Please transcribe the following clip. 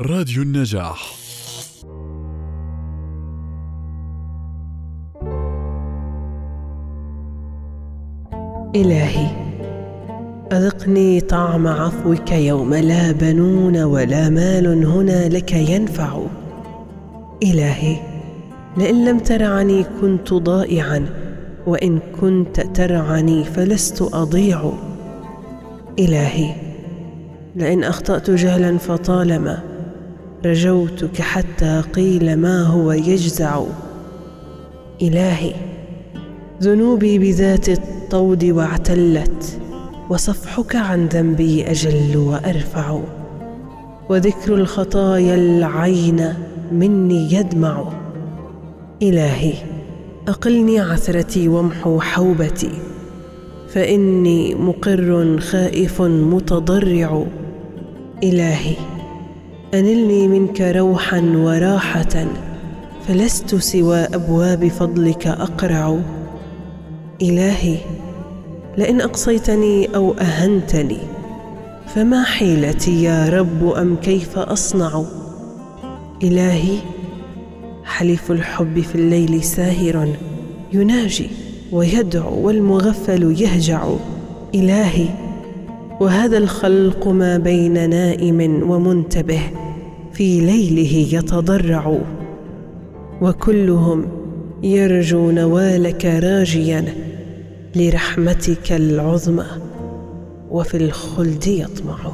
راديو النجاح. إلهي أذقني طعم عفوك يوم لا بنون ولا مال هنا لك ينفع. إلهي لئن لم ترعني كنت ضائعا وإن كنت ترعني فلست أضيع. إلهي لئن أخطأت جهلا فطالما رجوتك حتى قيل ما هو يجزع. إلهي ذنوبي بذات الطود واعتلت وصفحك عن ذنبي أجل وأرفع. وذكر الخطايا العين مني يدمع. إلهي أقلني عثرتي وامحو حوبتي فإني مقر خائف متضرع. إلهي أنلني منك روحا وراحة فلست سوى أبواب فضلك أقرع. إلهي لئن أقصيتني أو أهنتني فما حيلتي يا رب أم كيف أصنع؟ إلهي حليف الحب في الليل ساهر يناجي ويدعو والمغفل يهجع. إلهي وهذا الخلق ما بين نائم ومنتبه. في ليله يتضرع. وكلهم يرجو نوالك راجيا لرحمتك العظمى. وفي الخلد يطمع.